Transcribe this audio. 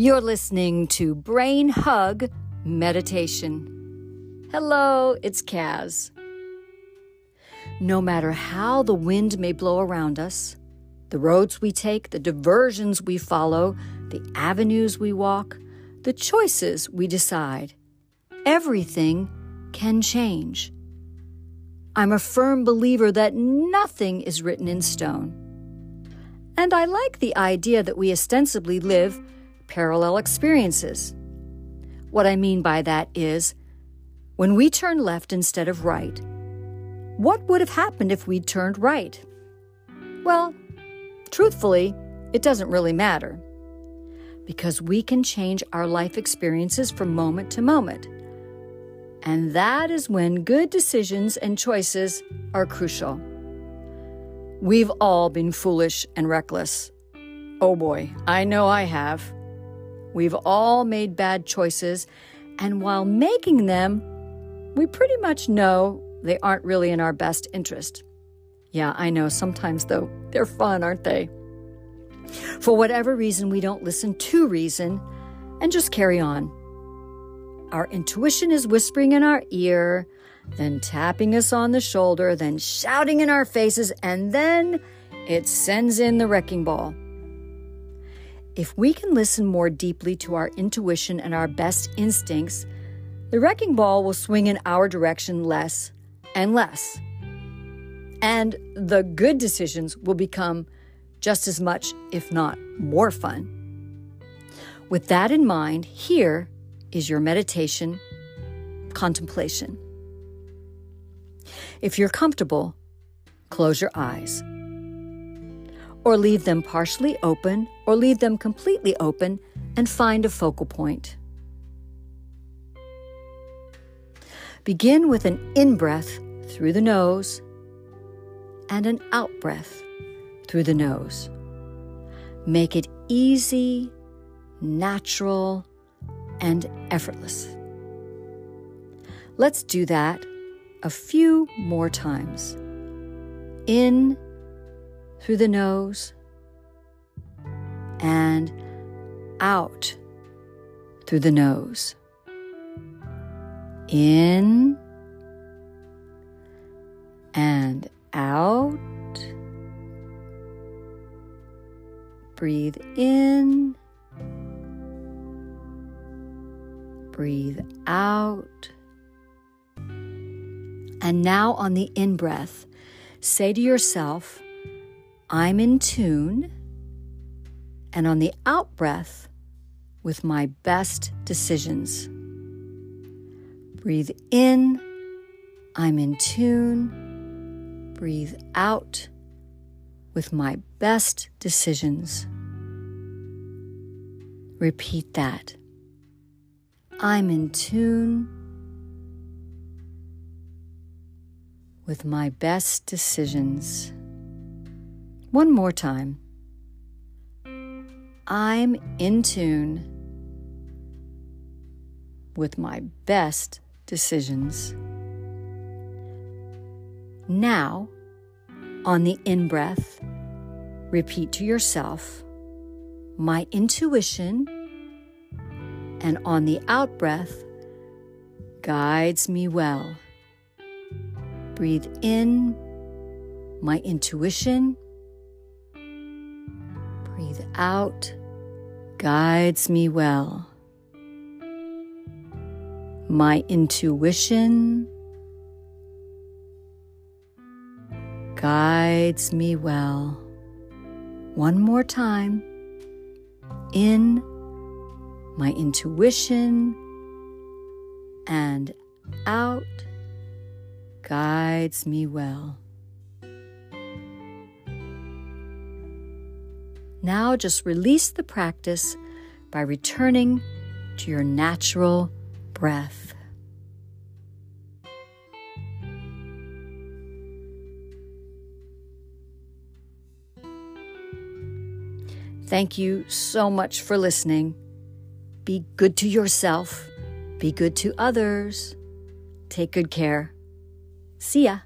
You're listening to Brain Hug Meditation. Hello, it's Kaz. No matter how the wind may blow around us, the roads we take, the diversions we follow, the avenues we walk, the choices we decide, everything can change. I'm a firm believer that nothing is written in stone. And I like the idea that we ostensibly live parallel experiences. What I mean by that is, when we turn left instead of right, what would have happened if we'd turned right? Well, truthfully, it doesn't really matter. Because we can change our life experiences from moment to moment. And that is when good decisions and choices are crucial. We've all been foolish and reckless. Oh boy, I know I have. We've all made bad choices, and while making them, we pretty much know they aren't really in our best interest. Yeah, I know, sometimes though, they're fun, aren't they? For whatever reason, we don't listen to reason and just carry on. Our intuition is whispering in our ear, then tapping us on the shoulder, then shouting in our faces, and then it sends in the wrecking ball. If we can listen more deeply to our intuition and our best instincts, the wrecking ball will swing in our direction less and less. And the good decisions will become just as much, if not more fun. With that in mind, here is your meditation contemplation. If you're comfortable, close your eyes or leave them partially open, or leave them completely open and find a focal point. Begin with an in breath through the nose and an out breath through the nose. Make it easy, natural, and effortless. Let's do that a few more times. In through the nose and out through the nose. In and out. Breathe in. Breathe out. And now on the in breath, say to yourself, I'm in tune, and on the out breath, with my best decisions. Breathe in, I'm in tune. Breathe out with my best decisions. Repeat that. I'm in tune with my best decisions. One more time. I'm in tune with my best decisions. Now, on the in breath, repeat to yourself, my intuition, and on the out breath, guides me well. Breathe in, my intuition out guides me well. My intuition guides me well. One more time. In my intuition and out guides me well. Now just release the practice by returning to your natural breath. Thank you so much for listening. Be good to yourself. Be good to others. Take good care. See ya.